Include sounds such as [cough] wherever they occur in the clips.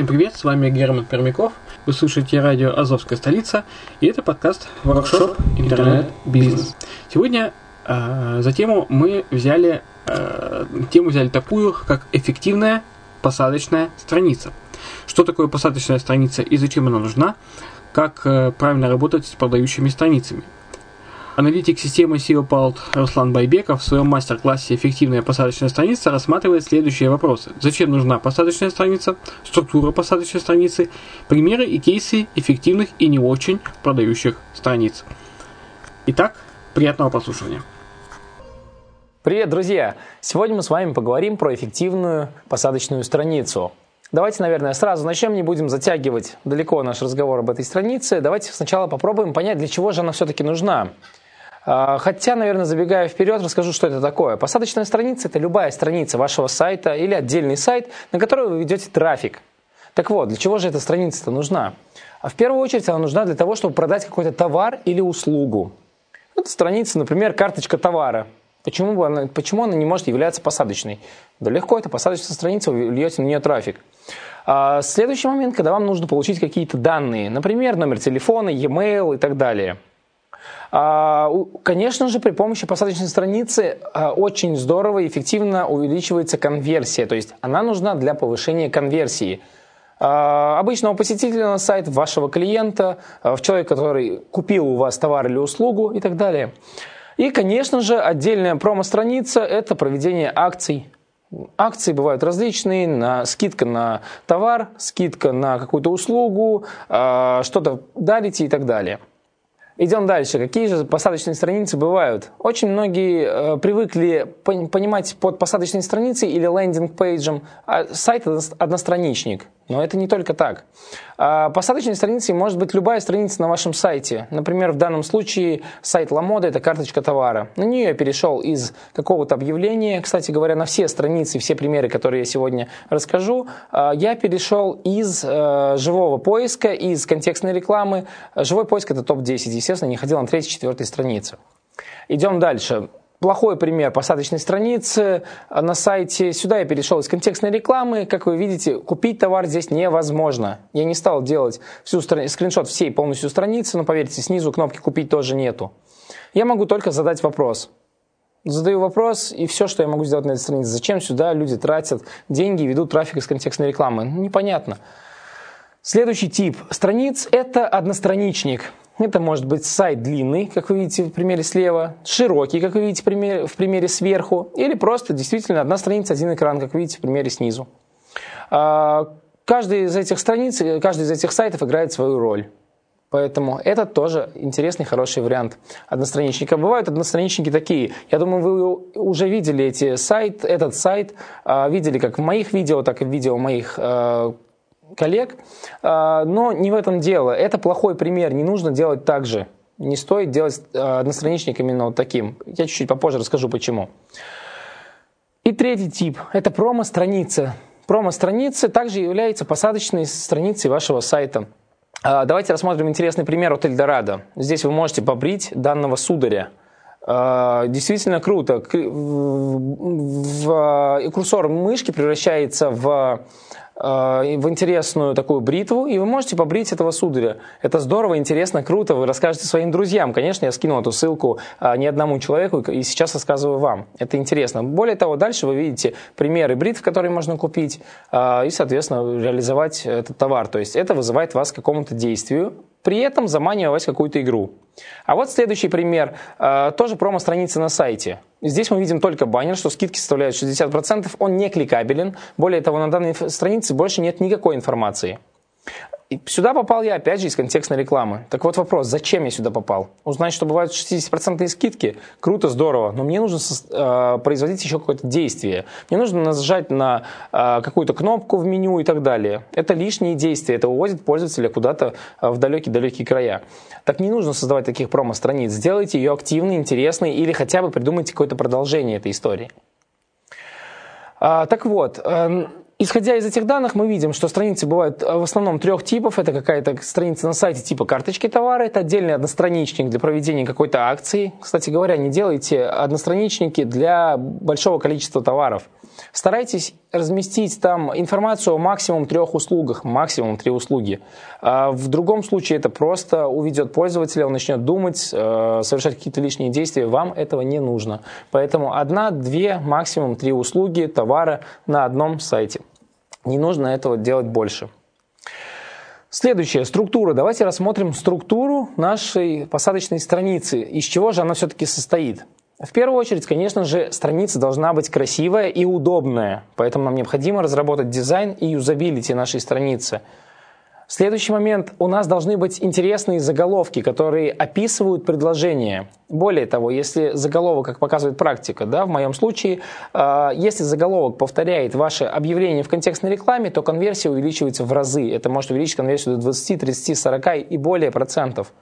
Всем привет, с вами Герман Пермяков. Вы слушаете радио «Азовская столица» и это подкаст «Воркшоп Интернет-бизнес». Сегодня э, за тему мы взяли, э, тему взяли такую, как эффективная посадочная страница. Что такое посадочная страница и зачем она нужна? Как э, правильно работать с продающими страницами – Аналитик системы SEOPalt Руслан Байбеков в своем мастер-классе «Эффективная посадочная страница» рассматривает следующие вопросы. Зачем нужна посадочная страница, структура посадочной страницы, примеры и кейсы эффективных и не очень продающих страниц. Итак, приятного прослушивания. Привет, друзья! Сегодня мы с вами поговорим про эффективную посадочную страницу. Давайте, наверное, сразу начнем, не будем затягивать далеко наш разговор об этой странице. Давайте сначала попробуем понять, для чего же она все-таки нужна. А, хотя, наверное, забегая вперед, расскажу, что это такое. Посадочная страница – это любая страница вашего сайта или отдельный сайт, на который вы ведете трафик. Так вот, для чего же эта страница-то нужна? А в первую очередь она нужна для того, чтобы продать какой-то товар или услугу. Это страница, например, карточка товара. Почему, бы она, почему она не может являться посадочной? Да легко, это посадочная страница, вы льете на нее трафик. А следующий момент, когда вам нужно получить какие-то данные, например, номер телефона, e-mail и так далее – конечно же, при помощи посадочной страницы а, очень здорово и эффективно увеличивается конверсия, то есть она нужна для повышения конверсии а, обычного посетителя на сайт, вашего клиента, в человека, который купил у вас товар или услугу и так далее. И, конечно же, отдельная промо-страница – это проведение акций. Акции бывают различные, на, скидка на товар, скидка на какую-то услугу, что-то дарите и так далее – Идем дальше. Какие же посадочные страницы бывают? Очень многие э, привыкли понимать под посадочной страницей или лендинг-пейджем а сайт одностраничник. Но это не только так. А, посадочной страницей может быть любая страница на вашем сайте. Например, в данном случае сайт Ламода – это карточка товара. На нее я перешел из какого-то объявления. Кстати говоря, на все страницы, все примеры, которые я сегодня расскажу, а, я перешел из э, живого поиска, из контекстной рекламы. Живой поиск – это топ-10. Естественно, не ходил на третьей, четвертой странице. Идем дальше. Плохой пример посадочной страницы на сайте. Сюда я перешел из контекстной рекламы. Как вы видите, купить товар здесь невозможно. Я не стал делать всю страни... скриншот всей полностью страницы, но поверьте, снизу кнопки «Купить» тоже нету. Я могу только задать вопрос. Задаю вопрос, и все, что я могу сделать на этой странице. Зачем сюда люди тратят деньги и ведут трафик из контекстной рекламы? Непонятно. Следующий тип страниц – это одностраничник. Это может быть сайт длинный, как вы видите в примере слева, широкий, как вы видите в примере сверху, или просто действительно одна страница, один экран, как вы видите в примере снизу. А, каждый из этих страниц, каждый из этих сайтов играет свою роль. Поэтому это тоже интересный, хороший вариант одностраничника. Бывают одностраничники такие. Я думаю, вы уже видели эти сайт, этот сайт, а, видели как в моих видео, так и в видео моих а, коллег. Но не в этом дело. Это плохой пример. Не нужно делать так же. Не стоит делать одностраничник именно вот таким. Я чуть-чуть попозже расскажу, почему. И третий тип – это промо-страница. Промо-страница также является посадочной страницей вашего сайта. А, давайте рассмотрим интересный пример от Эльдорадо. Здесь вы можете побрить данного сударя. А, действительно круто. Курсор мышки превращается в в интересную такую бритву, и вы можете побрить этого сударя. Это здорово, интересно, круто. Вы расскажете своим друзьям. Конечно, я скинул эту ссылку э, не одному человеку, и сейчас рассказываю вам. Это интересно. Более того, дальше вы видите примеры бритв, которые можно купить, э, и, соответственно, реализовать этот товар. То есть это вызывает вас к какому-то действию, при этом заманивая вас в какую-то игру. А вот следующий пример, э, тоже промо-страница на сайте. Здесь мы видим только баннер, что скидки составляют 60%, он не кликабелен. Более того, на данной странице больше нет никакой информации. И сюда попал я, опять же, из контекстной рекламы. Так вот вопрос, зачем я сюда попал? Узнать, что бывают 60% скидки? Круто, здорово, но мне нужно э, производить еще какое-то действие. Мне нужно нажать на э, какую-то кнопку в меню и так далее. Это лишние действия, это уводит пользователя куда-то э, в далекие-далекие края. Так не нужно создавать таких промо-страниц. Сделайте ее активной, интересной или хотя бы придумайте какое-то продолжение этой истории. А, так вот, э, Исходя из этих данных, мы видим, что страницы бывают э, в основном трех типов. Это какая-то страница на сайте типа карточки товара, это отдельный одностраничник для проведения какой-то акции. Кстати говоря, не делайте одностраничники для большого количества товаров. Старайтесь разместить там информацию о максимум трех услугах, максимум три услуги. А в другом случае это просто уведет пользователя, он начнет думать, э, совершать какие-то лишние действия. Вам этого не нужно. Поэтому одна, две, максимум три услуги, товара на одном сайте. Не нужно этого делать больше. Следующая структура. Давайте рассмотрим структуру нашей посадочной страницы. Из чего же она все-таки состоит? В первую очередь, конечно же, страница должна быть красивая и удобная. Поэтому нам необходимо разработать дизайн и юзабилити нашей страницы – Следующий момент. У нас должны быть интересные заголовки, которые описывают предложение. Более того, если заголовок, как показывает практика, да, в моем случае, э, если заголовок повторяет ваше объявление в контекстной рекламе, то конверсия увеличивается в разы. Это может увеличить конверсию до 20, 30, 40 и более процентов.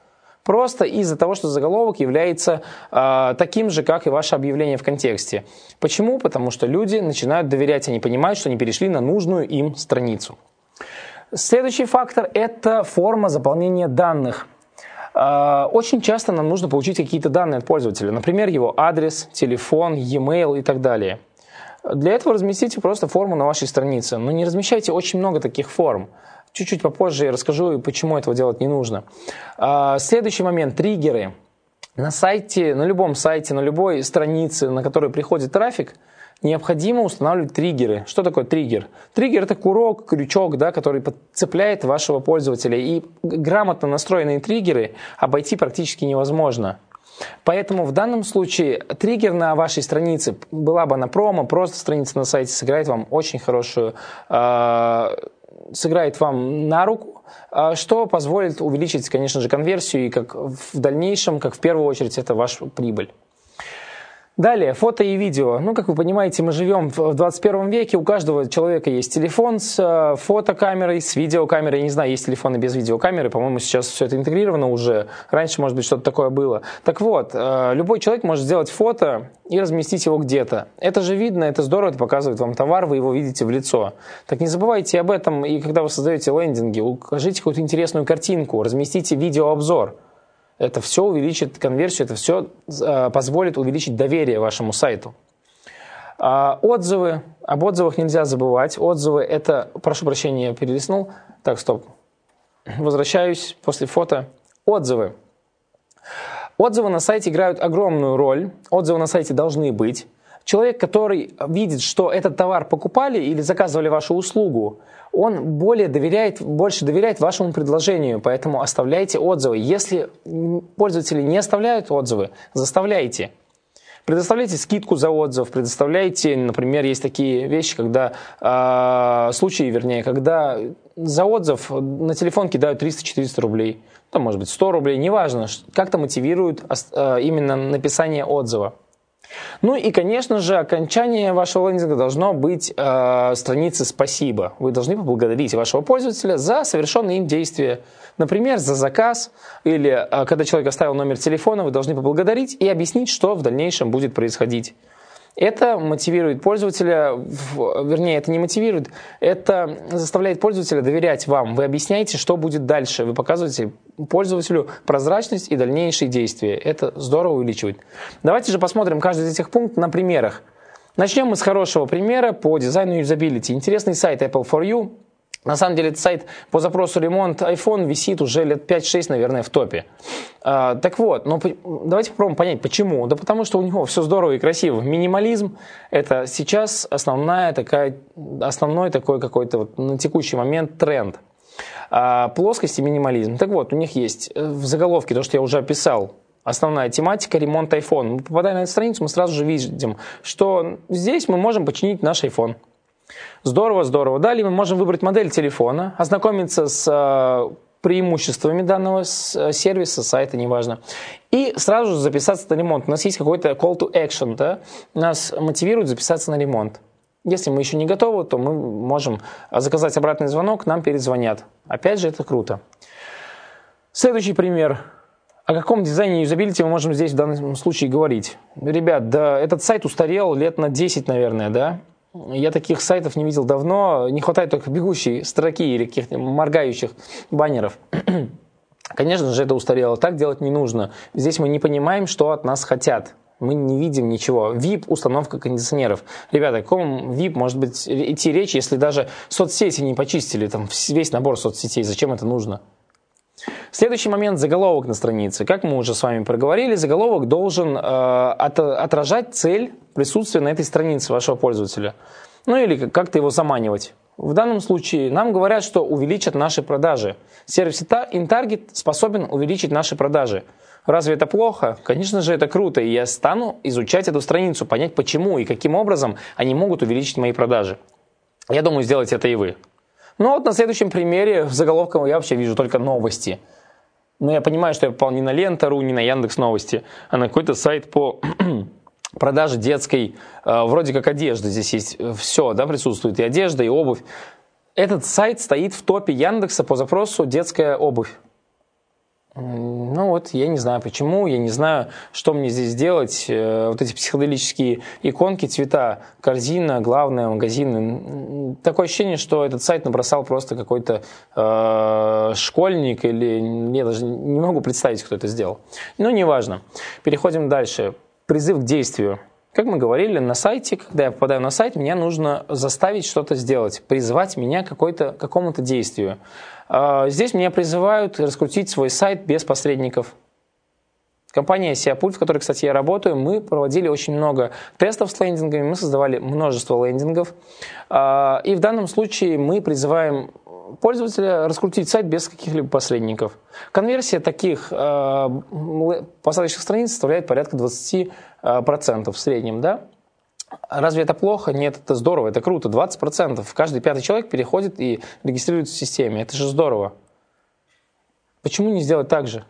Просто из-за того, что заголовок является э, таким же, как и ваше объявление в контексте. Почему? Потому что люди начинают доверять, они понимают, что они перешли на нужную им страницу. Следующий фактор – это форма заполнения данных. А, очень часто нам нужно получить какие-то данные от пользователя, например, его адрес, телефон, e-mail и так далее. Для этого разместите просто форму на вашей странице, но не размещайте очень много таких форм. Чуть-чуть попозже я расскажу, почему этого делать не нужно. А, следующий момент – триггеры. На сайте, на любом сайте, на любой странице, на которой приходит трафик – необходимо устанавливать триггеры. Что такое триггер? Триггер – это курок, крючок, да, который подцепляет вашего пользователя. И грамотно настроенные триггеры обойти практически невозможно. Поэтому в данном случае триггер на вашей странице, была бы на промо, просто страница на сайте сыграет вам очень хорошую, э, сыграет вам на руку, э, что позволит увеличить, конечно же, конверсию и как в дальнейшем, как в первую очередь, это ваша прибыль. Далее, фото и видео. Ну, как вы понимаете, мы живем в 21 веке, у каждого человека есть телефон с э, фотокамерой, с видеокамерой. Я не знаю, есть телефоны без видеокамеры, по-моему, сейчас все это интегрировано уже. Раньше, может быть, что-то такое было. Так вот, э, любой человек может сделать фото и разместить его где-то. Это же видно, это здорово, это показывает вам товар, вы его видите в лицо. Так не забывайте об этом, и когда вы создаете лендинги, укажите какую-то интересную картинку, разместите видеообзор. Это все увеличит конверсию, это все э, позволит увеличить доверие вашему сайту. А, отзывы. Об отзывах нельзя забывать. Отзывы это, прошу прощения, я перелистнул. Так, стоп. Возвращаюсь после фото. Отзывы. Отзывы на сайте играют огромную роль. Отзывы на сайте должны быть. Человек, который видит, что этот товар покупали или заказывали вашу услугу, он более доверяет, больше доверяет вашему предложению, поэтому оставляйте отзывы. Если пользователи не оставляют отзывы, заставляйте. Предоставляйте скидку за отзыв, предоставляйте, например, есть такие вещи, когда э, случаи, вернее, когда за отзыв на телефон кидают 300-400 рублей, там может быть 100 рублей, неважно, как-то мотивирует э, именно написание отзыва. Ну и, конечно же, окончание вашего лендинга должно быть э, страницы «Спасибо». Вы должны поблагодарить вашего пользователя за совершенные им действия. Например, за заказ или э, когда человек оставил номер телефона, вы должны поблагодарить и объяснить, что в дальнейшем будет происходить. Это мотивирует пользователя, вернее, это не мотивирует, это заставляет пользователя доверять вам. Вы объясняете, что будет дальше. Вы показываете пользователю прозрачность и дальнейшие действия. Это здорово увеличивает. Давайте же посмотрим каждый из этих пунктов на примерах. Начнем мы с хорошего примера по дизайну юзабилити. Интересный сайт Apple for You на самом деле, этот сайт по запросу ремонт iPhone висит уже лет 5-6, наверное, в топе. А, так вот, но давайте попробуем понять, почему. Да потому что у него все здорово и красиво. Минимализм – это сейчас основная такая, основной такой какой-то вот на текущий момент тренд. А, плоскость и минимализм. Так вот, у них есть э, в заголовке то, что я уже описал, основная тематика ремонт iPhone. Мы попадаем на эту страницу, мы сразу же видим, что здесь мы можем починить наш iPhone. Здорово, здорово. Далее мы можем выбрать модель телефона, ознакомиться с э, преимуществами данного э, сервиса, сайта, неважно. И сразу же записаться на ремонт. У нас есть какой-то call to action, да? Нас мотивирует записаться на ремонт. Если мы еще не готовы, то мы можем заказать обратный звонок, нам перезвонят. Опять же, это круто. Следующий пример. О каком дизайне юзабилити мы можем здесь в данном случае говорить? Ребят, да, этот сайт устарел лет на 10, наверное, да? Я таких сайтов не видел давно. Не хватает только бегущей строки или каких-то моргающих баннеров. [clears throat] Конечно же, это устарело. Так делать не нужно. Здесь мы не понимаем, что от нас хотят. Мы не видим ничего. VIP – установка кондиционеров. Ребята, о каком VIP может быть идти речь, если даже соцсети не почистили, там весь набор соцсетей, зачем это нужно? Следующий момент – заголовок на странице. Как мы уже с вами проговорили, заголовок должен э, от, отражать цель присутствия на этой странице вашего пользователя. Ну или как-то его заманивать. В данном случае нам говорят, что увеличат наши продажи. Сервис InTarget способен увеличить наши продажи. Разве это плохо? Конечно же, это круто, и я стану изучать эту страницу, понять почему и каким образом они могут увеличить мои продажи. Я думаю, сделать это и вы. Ну вот на следующем примере в заголовках я вообще вижу только новости. Но я понимаю, что я попал не на Лента.ру, не на Яндекс Новости, а на какой-то сайт по [clears throat] продаже детской, э, вроде как одежды. Здесь есть э, все, да, присутствует и одежда, и обувь. Этот сайт стоит в топе Яндекса по запросу детская обувь. Ну вот, я не знаю почему, я не знаю, что мне здесь делать. Э, вот эти психоделические иконки, цвета, корзина, главное, магазин. Такое ощущение, что этот сайт набросал просто какой-то э, школьник или... Я даже не могу представить, кто это сделал. Но неважно. Переходим дальше. Призыв к действию. Как мы говорили, на сайте, когда я попадаю на сайт, мне нужно заставить что-то сделать, призвать меня к какому-то действию. А, здесь меня призывают раскрутить свой сайт без посредников. Компания Сиапульт, в которой, кстати, я работаю, мы проводили очень много тестов с лендингами, мы создавали множество лендингов. А, и в данном случае мы призываем пользователя раскрутить сайт без каких-либо посредников. Конверсия таких э, посадочных страниц составляет порядка 20% в среднем. Да? Разве это плохо? Нет, это здорово, это круто. 20%. Каждый пятый человек переходит и регистрируется в системе. Это же здорово. Почему не сделать так же?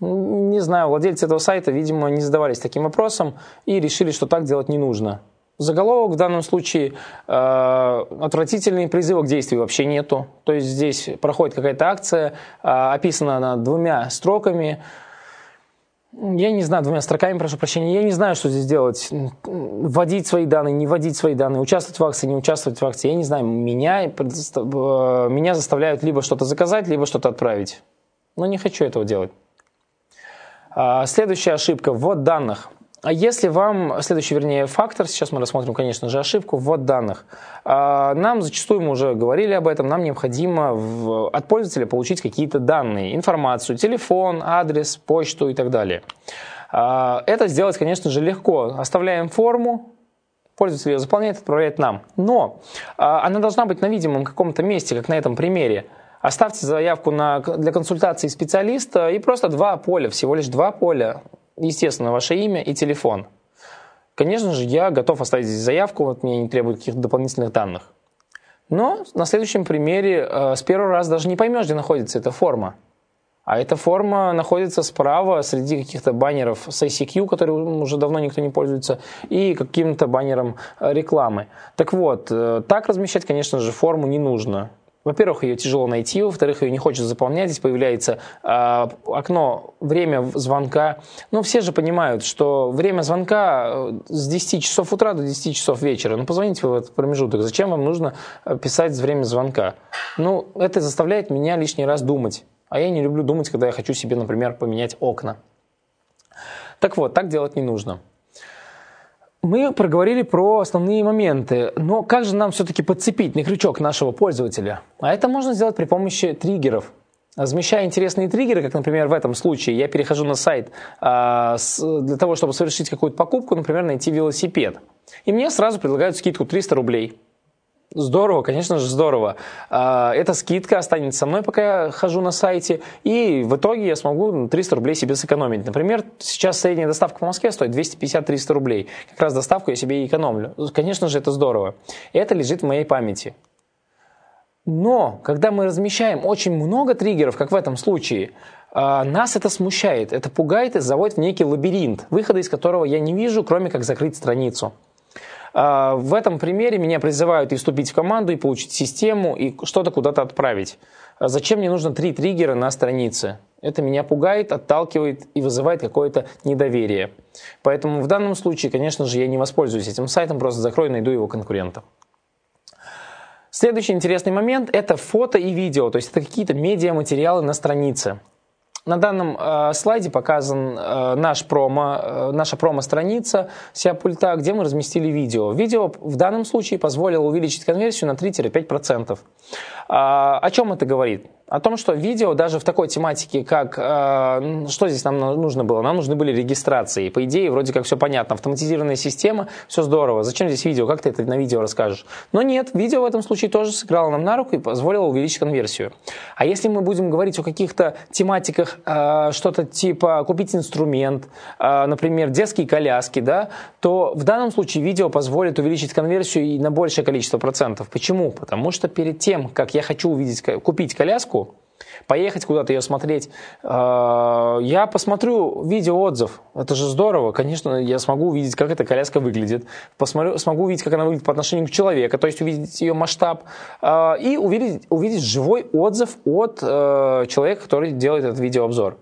Не знаю, владельцы этого сайта, видимо, не задавались таким вопросом и решили, что так делать не нужно. Заголовок в данном случае э, отвратительный призыва к действию вообще нету. То есть здесь проходит какая-то акция, э, описана она двумя строками. Я не знаю, двумя строками, прошу прощения. Я не знаю, что здесь делать. Вводить свои данные, не вводить свои данные, участвовать в акции, не участвовать в акции. Я не знаю, меня, э, меня заставляют либо что-то заказать, либо что-то отправить. Но не хочу этого делать. А, следующая ошибка. Ввод данных. А если вам, следующий, вернее, фактор, сейчас мы рассмотрим, конечно же, ошибку, ввод данных. А, нам зачастую, мы уже говорили об этом, нам необходимо в, от пользователя получить какие-то данные, информацию, телефон, адрес, почту и так далее. А, это сделать, конечно же, легко. Оставляем форму, пользователь ее заполняет, отправляет нам. Но она должна быть на видимом каком-то месте, как на этом примере. Оставьте заявку на, для консультации специалиста и просто два поля, всего лишь два поля естественно, ваше имя и телефон. Конечно же, я готов оставить здесь заявку, вот мне не требует каких-то дополнительных данных. Но на следующем примере э, с первого раза даже не поймешь, где находится эта форма. А эта форма находится справа среди каких-то баннеров с ICQ, которые уже давно никто не пользуется, и каким-то баннером э, рекламы. Так вот, э, так размещать, конечно же, форму не нужно. Во-первых, ее тяжело найти, во-вторых, ее не хочется заполнять. Здесь появляется э, окно время звонка. Ну, все же понимают, что время звонка э, с 10 часов утра до 10 часов вечера. Ну, позвоните в этот промежуток. Зачем вам нужно э, писать время звонка? Ну, это заставляет меня лишний раз думать. А я не люблю думать, когда я хочу себе, например, поменять окна. Так вот, так делать не нужно. Мы проговорили про основные моменты, но как же нам все-таки подцепить на крючок нашего пользователя? А это можно сделать при помощи триггеров. Размещая интересные триггеры, как, например, в этом случае, я перехожу на сайт а, с, для того, чтобы совершить какую-то покупку, например, найти велосипед. И мне сразу предлагают скидку 300 рублей. Здорово, конечно же, здорово. А, эта скидка останется со мной, пока я хожу на сайте, и в итоге я смогу 300 рублей себе сэкономить. Например, сейчас средняя доставка в Москве стоит 250-300 рублей. Как раз доставку я себе и экономлю. Конечно же, это здорово. Это лежит в моей памяти. Но, когда мы размещаем очень много триггеров, как в этом случае, а, нас это смущает, это пугает и заводит в некий лабиринт, выхода из которого я не вижу, кроме как закрыть страницу. А, в этом примере меня призывают и вступить в команду, и получить систему, и что-то куда-то отправить. А зачем мне нужно три триггера на странице? Это меня пугает, отталкивает и вызывает какое-то недоверие. Поэтому в данном случае, конечно же, я не воспользуюсь этим сайтом, просто закрою, найду его конкурента. Следующий интересный момент – это фото и видео, то есть это какие-то медиаматериалы на странице. На данном э, слайде показан э, наш промо, э, наша промо-страница вся пульта, где мы разместили видео. Видео в данном случае позволило увеличить конверсию на 3-5%. А, о чем это говорит? О том, что видео даже в такой тематике, как э, что здесь нам нужно было? Нам нужны были регистрации. По идее, вроде как все понятно. Автоматизированная система, все здорово. Зачем здесь видео? Как ты это на видео расскажешь? Но нет, видео в этом случае тоже сыграло нам на руку и позволило увеличить конверсию. А если мы будем говорить о каких-то тематиках, э, что-то типа купить инструмент, э, например, детские коляски, да, то в данном случае видео позволит увеличить конверсию и на большее количество процентов. Почему? Потому что перед тем, как я хочу увидеть, купить коляску, поехать куда-то ее смотреть. А, я посмотрю видео-отзыв. Это же здорово. Конечно, я смогу увидеть, как эта коляска выглядит. Посмотрю, смогу увидеть, как она выглядит по отношению к человеку, то есть увидеть ее масштаб. А, и увидеть, увидеть живой отзыв от э, человека, который делает этот видеообзор.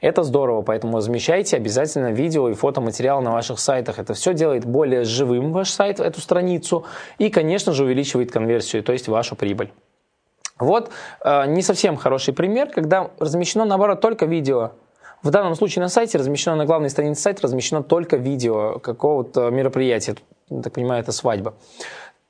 Это здорово, поэтому размещайте обязательно видео и фотоматериал на ваших сайтах. Это все делает более живым ваш сайт, эту страницу, и, конечно же, увеличивает конверсию, то есть вашу прибыль. Вот э, не совсем хороший пример, когда размещено, наоборот, только видео. В данном случае на сайте размещено, на главной странице сайта размещено только видео какого-то мероприятия. Так понимаю, это свадьба.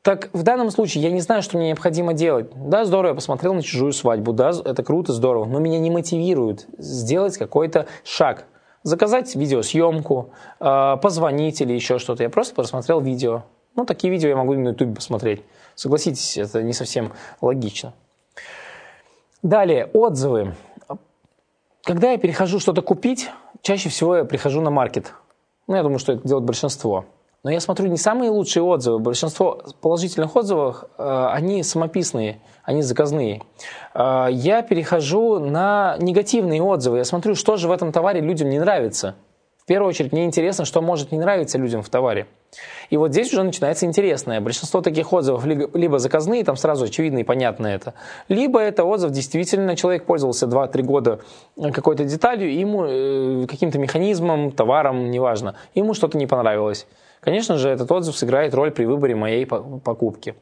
Так в данном случае я не знаю, что мне необходимо делать. Да, здорово, я посмотрел на чужую свадьбу, да, это круто, здорово, но меня не мотивирует сделать какой-то шаг. Заказать видеосъемку, э, позвонить или еще что-то. Я просто просмотрел видео. Ну, такие видео я могу на YouTube посмотреть. Согласитесь, это не совсем логично. Далее, отзывы. Когда я перехожу что-то купить, чаще всего я прихожу на маркет. Ну, я думаю, что это делает большинство. Но я смотрю не самые лучшие отзывы. Большинство положительных отзывов, э, они самописные, они заказные. Э, я перехожу на негативные отзывы. Я смотрю, что же в этом товаре людям не нравится. В первую очередь, мне интересно, что может не нравиться людям в товаре. И вот здесь уже начинается интересное. Большинство таких отзывов либо заказные, там сразу очевидно и понятно это, либо это отзыв действительно человек пользовался 2-3 года какой-то деталью, ему э, каким-то механизмом, товаром, неважно, ему что-то не понравилось. Конечно же, этот отзыв сыграет роль при выборе моей покупки.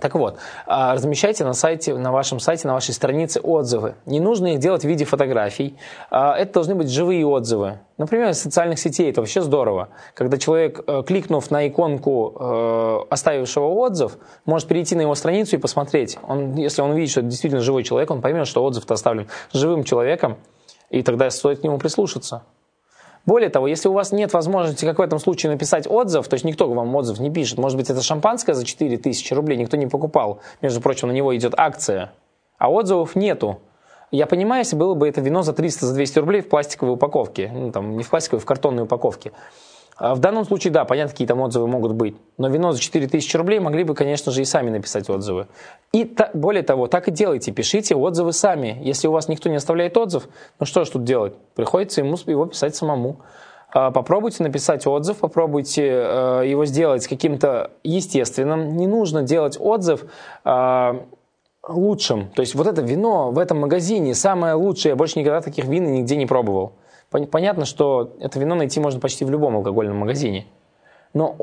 Так вот, а, размещайте на, сайте, на вашем сайте, на вашей странице отзывы. Не нужно их делать в виде фотографий. А, это должны быть живые отзывы. Например, из социальных сетей. Это вообще здорово. Когда человек, э, кликнув на иконку э, оставившего отзыв, может перейти на его страницу и посмотреть. Он, если он видит, что это действительно живой человек, он поймет, что отзыв-то оставлен живым человеком, и тогда стоит к нему прислушаться. Более того, если у вас нет возможности, как в этом случае, написать отзыв, то есть никто вам отзыв не пишет, может быть, это шампанское за 4000 рублей никто не покупал, между прочим, на него идет акция, а отзывов нету. Я понимаю, если было бы это вино за 300, за 200 рублей в пластиковой упаковке, ну, там, не в пластиковой, в картонной упаковке. А в данном случае, да, понятно, какие там отзывы могут быть. Но вино за 4000 рублей могли бы, конечно же, и сами написать отзывы. И та, более того, так и делайте, пишите отзывы сами. Если у вас никто не оставляет отзыв, ну что ж тут делать? Приходится ему его писать самому. А, попробуйте написать отзыв, попробуйте э, его сделать каким-то естественным. Не нужно делать отзыв а, лучшим. То есть вот это вино в этом магазине самое лучшее. Я больше никогда таких вин нигде не пробовал. Понятно, что это вино найти можно почти в любом алкогольном магазине. Но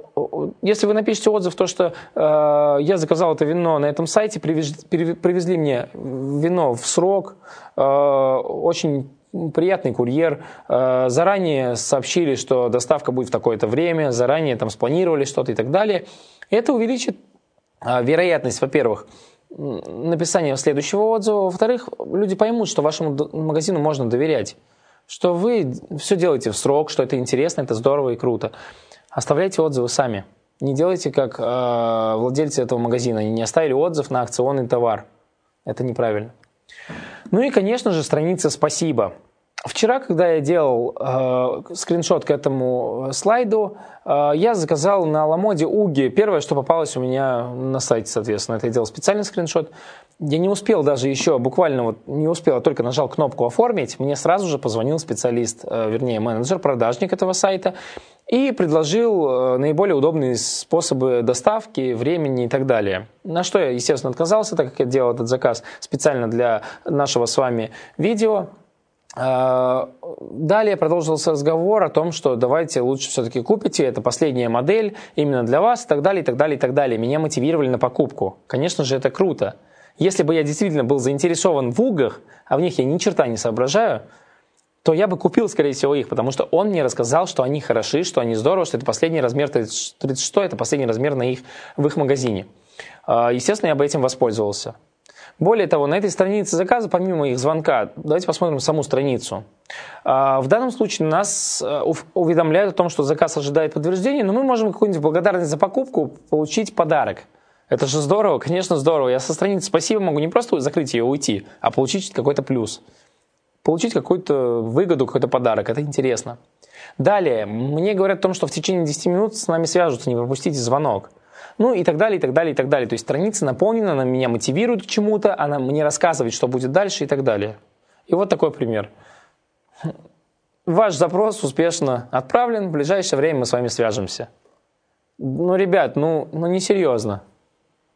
если вы напишете отзыв, то что э, я заказал это вино на этом сайте, привез, привезли мне вино в срок, э, очень приятный курьер, э, заранее сообщили, что доставка будет в такое-то время, заранее там спланировали что-то и так далее. Это увеличит э, вероятность, во-первых, написания следующего отзыва, во-вторых, люди поймут, что вашему магазину можно доверять что вы все делаете в срок, что это интересно, это здорово и круто. Оставляйте отзывы сами. Не делайте как э, владельцы этого магазина. Они не оставили отзыв на акционный товар. Это неправильно. Ну и, конечно же, страница «Спасибо». Вчера, когда я делал э, скриншот к этому слайду, э, я заказал на Ламоде Уги. Первое, что попалось у меня на сайте, соответственно, это я делал специальный скриншот. Я не успел даже еще, буквально вот не успел, а только нажал кнопку «Оформить», мне сразу же позвонил специалист, э, вернее, менеджер, продажник этого сайта, и предложил э, наиболее удобные способы доставки, времени и так далее. На что я, естественно, отказался, так как я делал этот заказ специально для нашего с вами видео. Э, далее продолжился разговор о том, что давайте лучше все-таки купите, это последняя модель именно для вас и так далее, и так далее, и так далее. Меня мотивировали на покупку. Конечно же, это круто. Если бы я действительно был заинтересован в угах, а в них я ни черта не соображаю, то я бы купил, скорее всего, их, потому что он мне рассказал, что они хороши, что они здорово, что это последний размер 36, это последний размер на их, в их магазине. А, естественно, я бы этим воспользовался. Более того, на этой странице заказа, помимо их звонка, давайте посмотрим саму страницу. А, в данном случае нас э, уведомляют о том, что заказ ожидает подтверждения, но мы можем какую-нибудь благодарность за покупку получить подарок – это же здорово, конечно, здорово. Я со страницы спасибо могу не просто закрыть ее и уйти, а получить какой-то плюс. Получить какую-то выгоду, какой-то подарок. Это интересно. Далее, мне говорят о том, что в течение 10 минут с нами свяжутся, не пропустите звонок. Ну и так далее, и так далее, и так далее. То есть страница наполнена, она меня мотивирует к чему-то, она мне рассказывает, что будет дальше и так далее. И вот такой пример. Ваш запрос успешно отправлен, в ближайшее время мы с вами свяжемся. Ну, ребят, ну, ну несерьезно.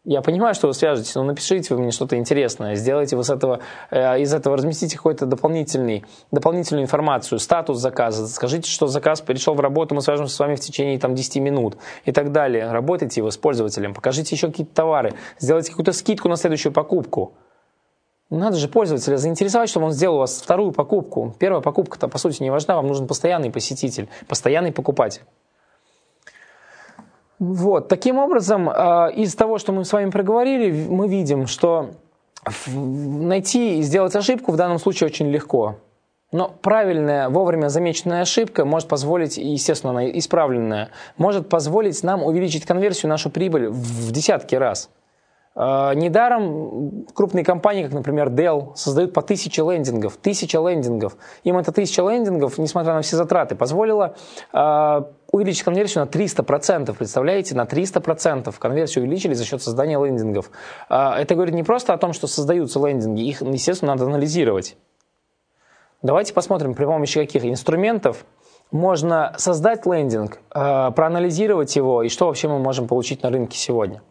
Я понимаю, что вы свяжетесь, но напишите вы мне что-то интересное, сделайте с этого, э, из этого разместите какой-то дополнительный, дополнительную информацию, статус заказа, скажите, что заказ перешел в работу, мы свяжемся с вами в течение там, 10 минут и так далее. Работайте его с пользователем, покажите еще какие-то товары, сделайте какую-то скидку на следующую покупку. Надо же пользователя заинтересовать, чтобы он сделал у вас вторую покупку. Первая покупка-то, по сути, не важна, вам нужен постоянный посетитель, постоянный покупатель. Вот, таким образом, а, из того, что мы с вами проговорили, мы видим, что найти и сделать ошибку в данном случае очень легко. Но правильная, вовремя замеченная ошибка может позволить, естественно, она исправленная, может позволить нам увеличить конверсию, нашу прибыль в десятки раз. А, недаром крупные компании, как, например, Dell, создают по тысяче лендингов. Тысяча лендингов. Им эта тысяча лендингов, несмотря на все затраты, позволила а, увеличить конверсию на 300%. Представляете, на 300% конверсию увеличили за счет создания лендингов. А, это говорит не просто о том, что создаются лендинги, их, естественно, надо анализировать. Давайте посмотрим, при помощи каких инструментов можно создать лендинг, проанализировать его и что вообще мы можем получить на рынке сегодня.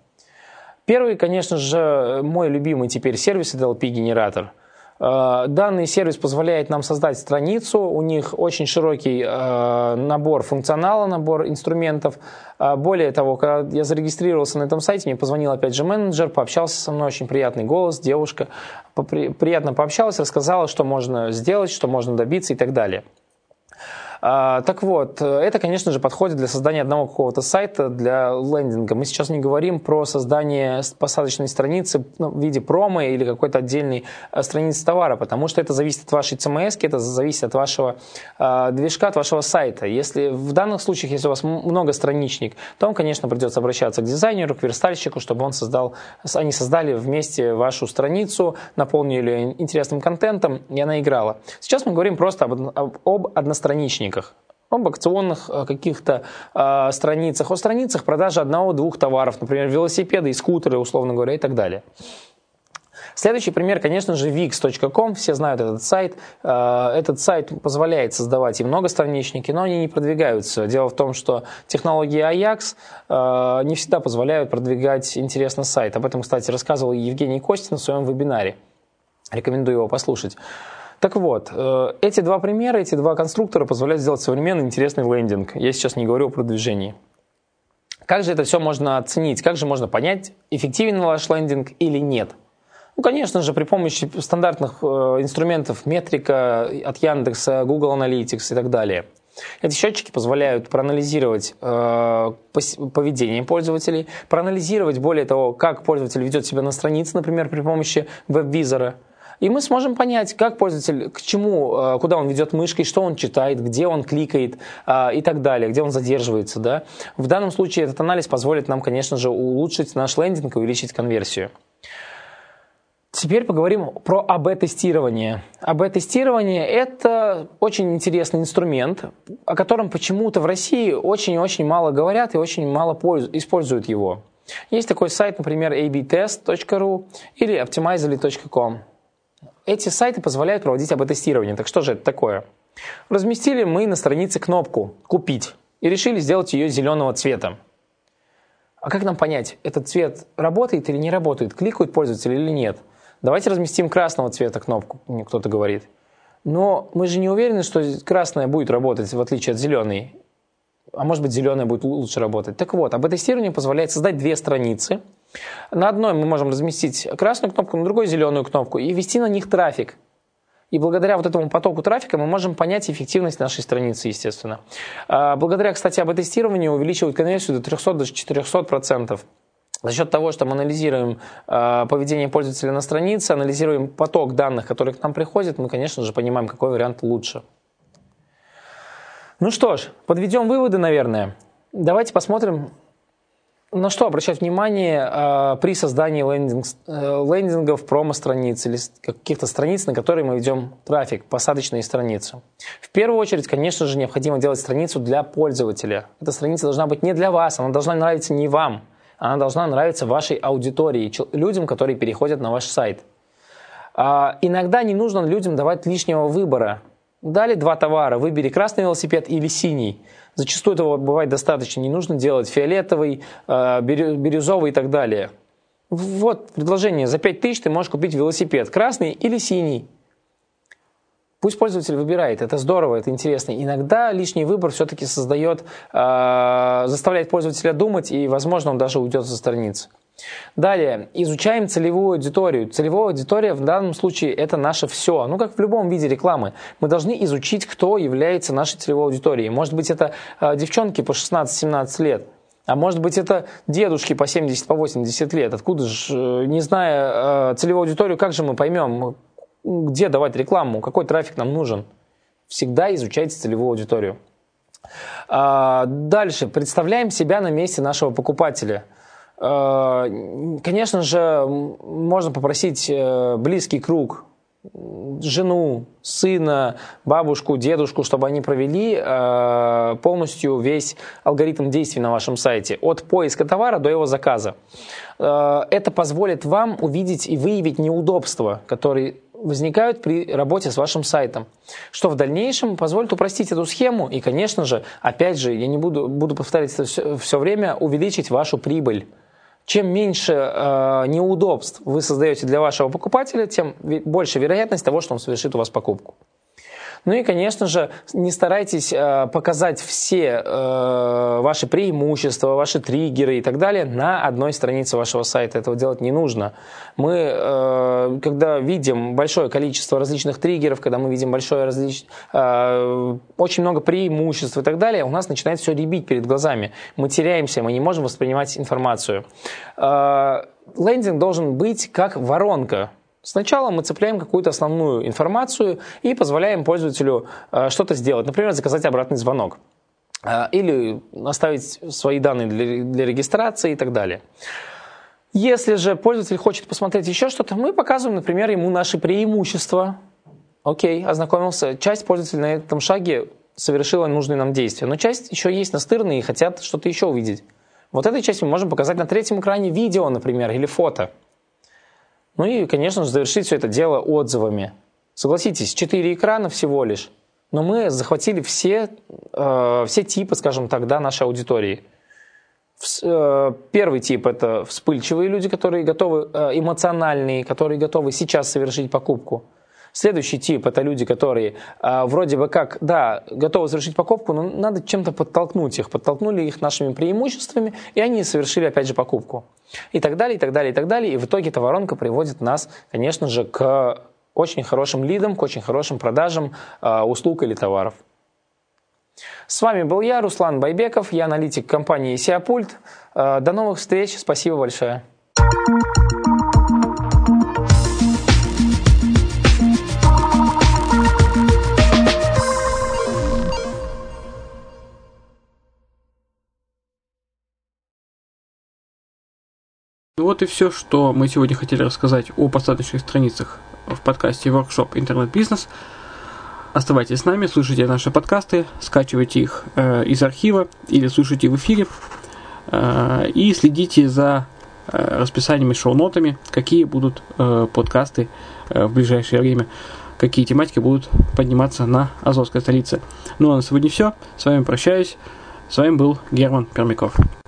Первый, конечно же, мой любимый теперь сервис это LP-генератор. Э, данный сервис позволяет нам создать страницу, у них очень широкий э, набор функционала, набор инструментов. Э, более того, когда я зарегистрировался на этом сайте, мне позвонил опять же менеджер, пообщался со мной, очень приятный голос, девушка, приятно пообщалась, рассказала, что можно сделать, что можно добиться и так далее. А, так вот, это, конечно же, подходит для создания одного какого-то сайта для лендинга. Мы сейчас не говорим про создание посадочной страницы ну, в виде промо или какой-то отдельной а, страницы товара, потому что это зависит от вашей CMS, это зависит от вашего э, движка, от вашего сайта. Если в данных случаях, если у вас много страничник, то вам, конечно, придется обращаться к дизайнеру, к верстальщику, чтобы он создал, они создали вместе вашу страницу, наполнили интересным контентом, и она играла. Сейчас мы говорим просто об, об одностраничнике источниках об акционных э, каких-то э, страницах, о страницах продажи одного-двух товаров, например, велосипеды и скутеры, условно говоря, и так далее. Следующий пример, конечно же, wix.com, все знают этот сайт. Э, этот сайт позволяет создавать и многостраничники, но они не продвигаются. Дело в том, что технологии Ajax э, не всегда позволяют продвигать интересный сайт. Об этом, кстати, рассказывал Евгений Костин в своем вебинаре. Рекомендую его послушать. Так вот, э, эти два примера, эти два конструктора позволяют сделать современный интересный лендинг. Я сейчас не говорю о продвижении. Как же это все можно оценить? Как же можно понять, эффективен ваш лендинг или нет? Ну, конечно же, при помощи стандартных э, инструментов, метрика от Яндекса, Google Analytics и так далее. Эти счетчики позволяют проанализировать э, поведение пользователей, проанализировать, более того, как пользователь ведет себя на странице, например, при помощи веб-визора – и мы сможем понять, как пользователь, к чему, э, куда он ведет мышкой, что он читает, где он кликает э, и так далее, где он задерживается. Да? В данном случае этот анализ позволит нам, конечно же, улучшить наш лендинг и увеличить конверсию. Теперь поговорим про АБ-тестирование. АБ-тестирование – это очень интересный инструмент, о котором почему-то в России очень-очень мало говорят и очень мало используют его. Есть такой сайт, например, abtest.ru или optimizely.com. Эти сайты позволяют проводить АБ-тестирование. Так что же это такое? Разместили мы на странице кнопку «Купить» и решили сделать ее зеленого цвета. А как нам понять, этот цвет работает или не работает, кликают пользователи или нет? Давайте разместим красного цвета кнопку, мне кто-то говорит. Но мы же не уверены, что красная будет работать, в отличие от зеленой. А может быть, зеленая будет лучше работать. Так вот, АБ-тестирование позволяет создать две страницы – на одной мы можем разместить красную кнопку, на другой зеленую кнопку и ввести на них трафик. И благодаря вот этому потоку трафика мы можем понять эффективность нашей страницы, естественно. А, благодаря, кстати, АБ-тестированию увеличивают конверсию до 300-400%. За счет того, что мы анализируем э, поведение пользователя на странице, анализируем поток данных, которые к нам приходят, мы, конечно же, понимаем, какой вариант лучше. Ну что ж, подведем выводы, наверное. Давайте посмотрим, на что обращать внимание э, при создании лендинг, э, лендингов, промо-страниц или каких-то страниц, на которые мы ведем трафик, посадочные страницы? В первую очередь, конечно же, необходимо делать страницу для пользователя. Эта страница должна быть не для вас, она должна нравиться не вам, она должна нравиться вашей аудитории, людям, которые переходят на ваш сайт. А, иногда не нужно людям давать лишнего выбора. Дали два товара, выбери красный велосипед или синий – Зачастую этого бывает достаточно. Не нужно делать фиолетовый, э, бирюзовый и так далее. Вот предложение. За 5 тысяч ты можешь купить велосипед. Красный или синий. Пусть пользователь выбирает. Это здорово, это интересно. Иногда лишний выбор все-таки создает, э, заставляет пользователя думать, и, возможно, он даже уйдет со страницы. Далее, изучаем целевую аудиторию. Целевая аудитория в данном случае это наше все. Ну, как в любом виде рекламы. Мы должны изучить, кто является нашей целевой аудиторией. Может быть, это э, девчонки по 16-17 лет. А может быть, это дедушки по 70, по 80 лет. Откуда же, э, не зная э, целевую аудиторию, как же мы поймем, где давать рекламу, какой трафик нам нужен? Всегда изучайте целевую аудиторию. А, дальше. Представляем себя на месте нашего покупателя – конечно же, можно попросить э, близкий круг, жену, сына, бабушку, дедушку, чтобы они провели э, полностью весь алгоритм действий на вашем сайте, от поиска товара до его заказа. Это позволит вам увидеть и выявить неудобства, которые возникают при работе с вашим сайтом, что в дальнейшем позволит упростить эту схему и, конечно же, опять же, я не буду, буду повторять это все, все время, увеличить вашу прибыль. Чем меньше э, неудобств вы создаете для вашего покупателя, тем больше вероятность того, что он совершит у вас покупку. Ну и, конечно же, не старайтесь э, показать все э, ваши преимущества, ваши триггеры и так далее на одной странице вашего сайта. Этого делать не нужно. Мы, э, когда видим большое количество различных триггеров, когда мы видим большое различ... очень много преимуществ и так далее, у нас начинает все ребить перед глазами. Мы теряемся, мы не можем воспринимать информацию. Лендинг должен быть как воронка. Сначала мы цепляем какую-то основную информацию и позволяем пользователю э, что-то сделать, например, заказать обратный звонок э, или оставить свои данные для, для регистрации и так далее. Если же пользователь хочет посмотреть еще что-то, мы показываем, например, ему наши преимущества. Окей, ознакомился. Часть пользователей на этом шаге совершила нужные нам действия, но часть еще есть настырные и хотят что-то еще увидеть. Вот этой часть мы можем показать на третьем экране видео, например, или фото. Ну и, конечно же, завершить все это дело отзывами. Согласитесь, четыре экрана всего лишь, но мы захватили все, э, все типы, скажем так, да, нашей аудитории. Э, первый тип – это вспыльчивые люди, которые готовы, э, эмоциональные, которые готовы сейчас совершить покупку. Следующий тип – это люди, которые э, вроде бы как, да, готовы совершить покупку, но надо чем-то подтолкнуть их. Подтолкнули их нашими преимуществами, и они совершили опять же покупку. И так далее, и так далее, и так далее. И в итоге эта воронка приводит нас, конечно же, к очень хорошим лидам, к очень хорошим продажам э, услуг или товаров. С вами был я, Руслан Байбеков, я аналитик компании Сиапульт. Э, до новых встреч, спасибо большое. Вот и все, что мы сегодня хотели рассказать о посадочных страницах в подкасте Workshop Интернет-бизнес. Оставайтесь с нами, слушайте наши подкасты, скачивайте их э, из архива или слушайте в эфире э, и следите за э, расписанием и шоу-нотами, какие будут э, подкасты э, в ближайшее время, какие тематики будут подниматься на Азовской столице. Ну а на сегодня все. С вами прощаюсь. С вами был Герман Пермяков.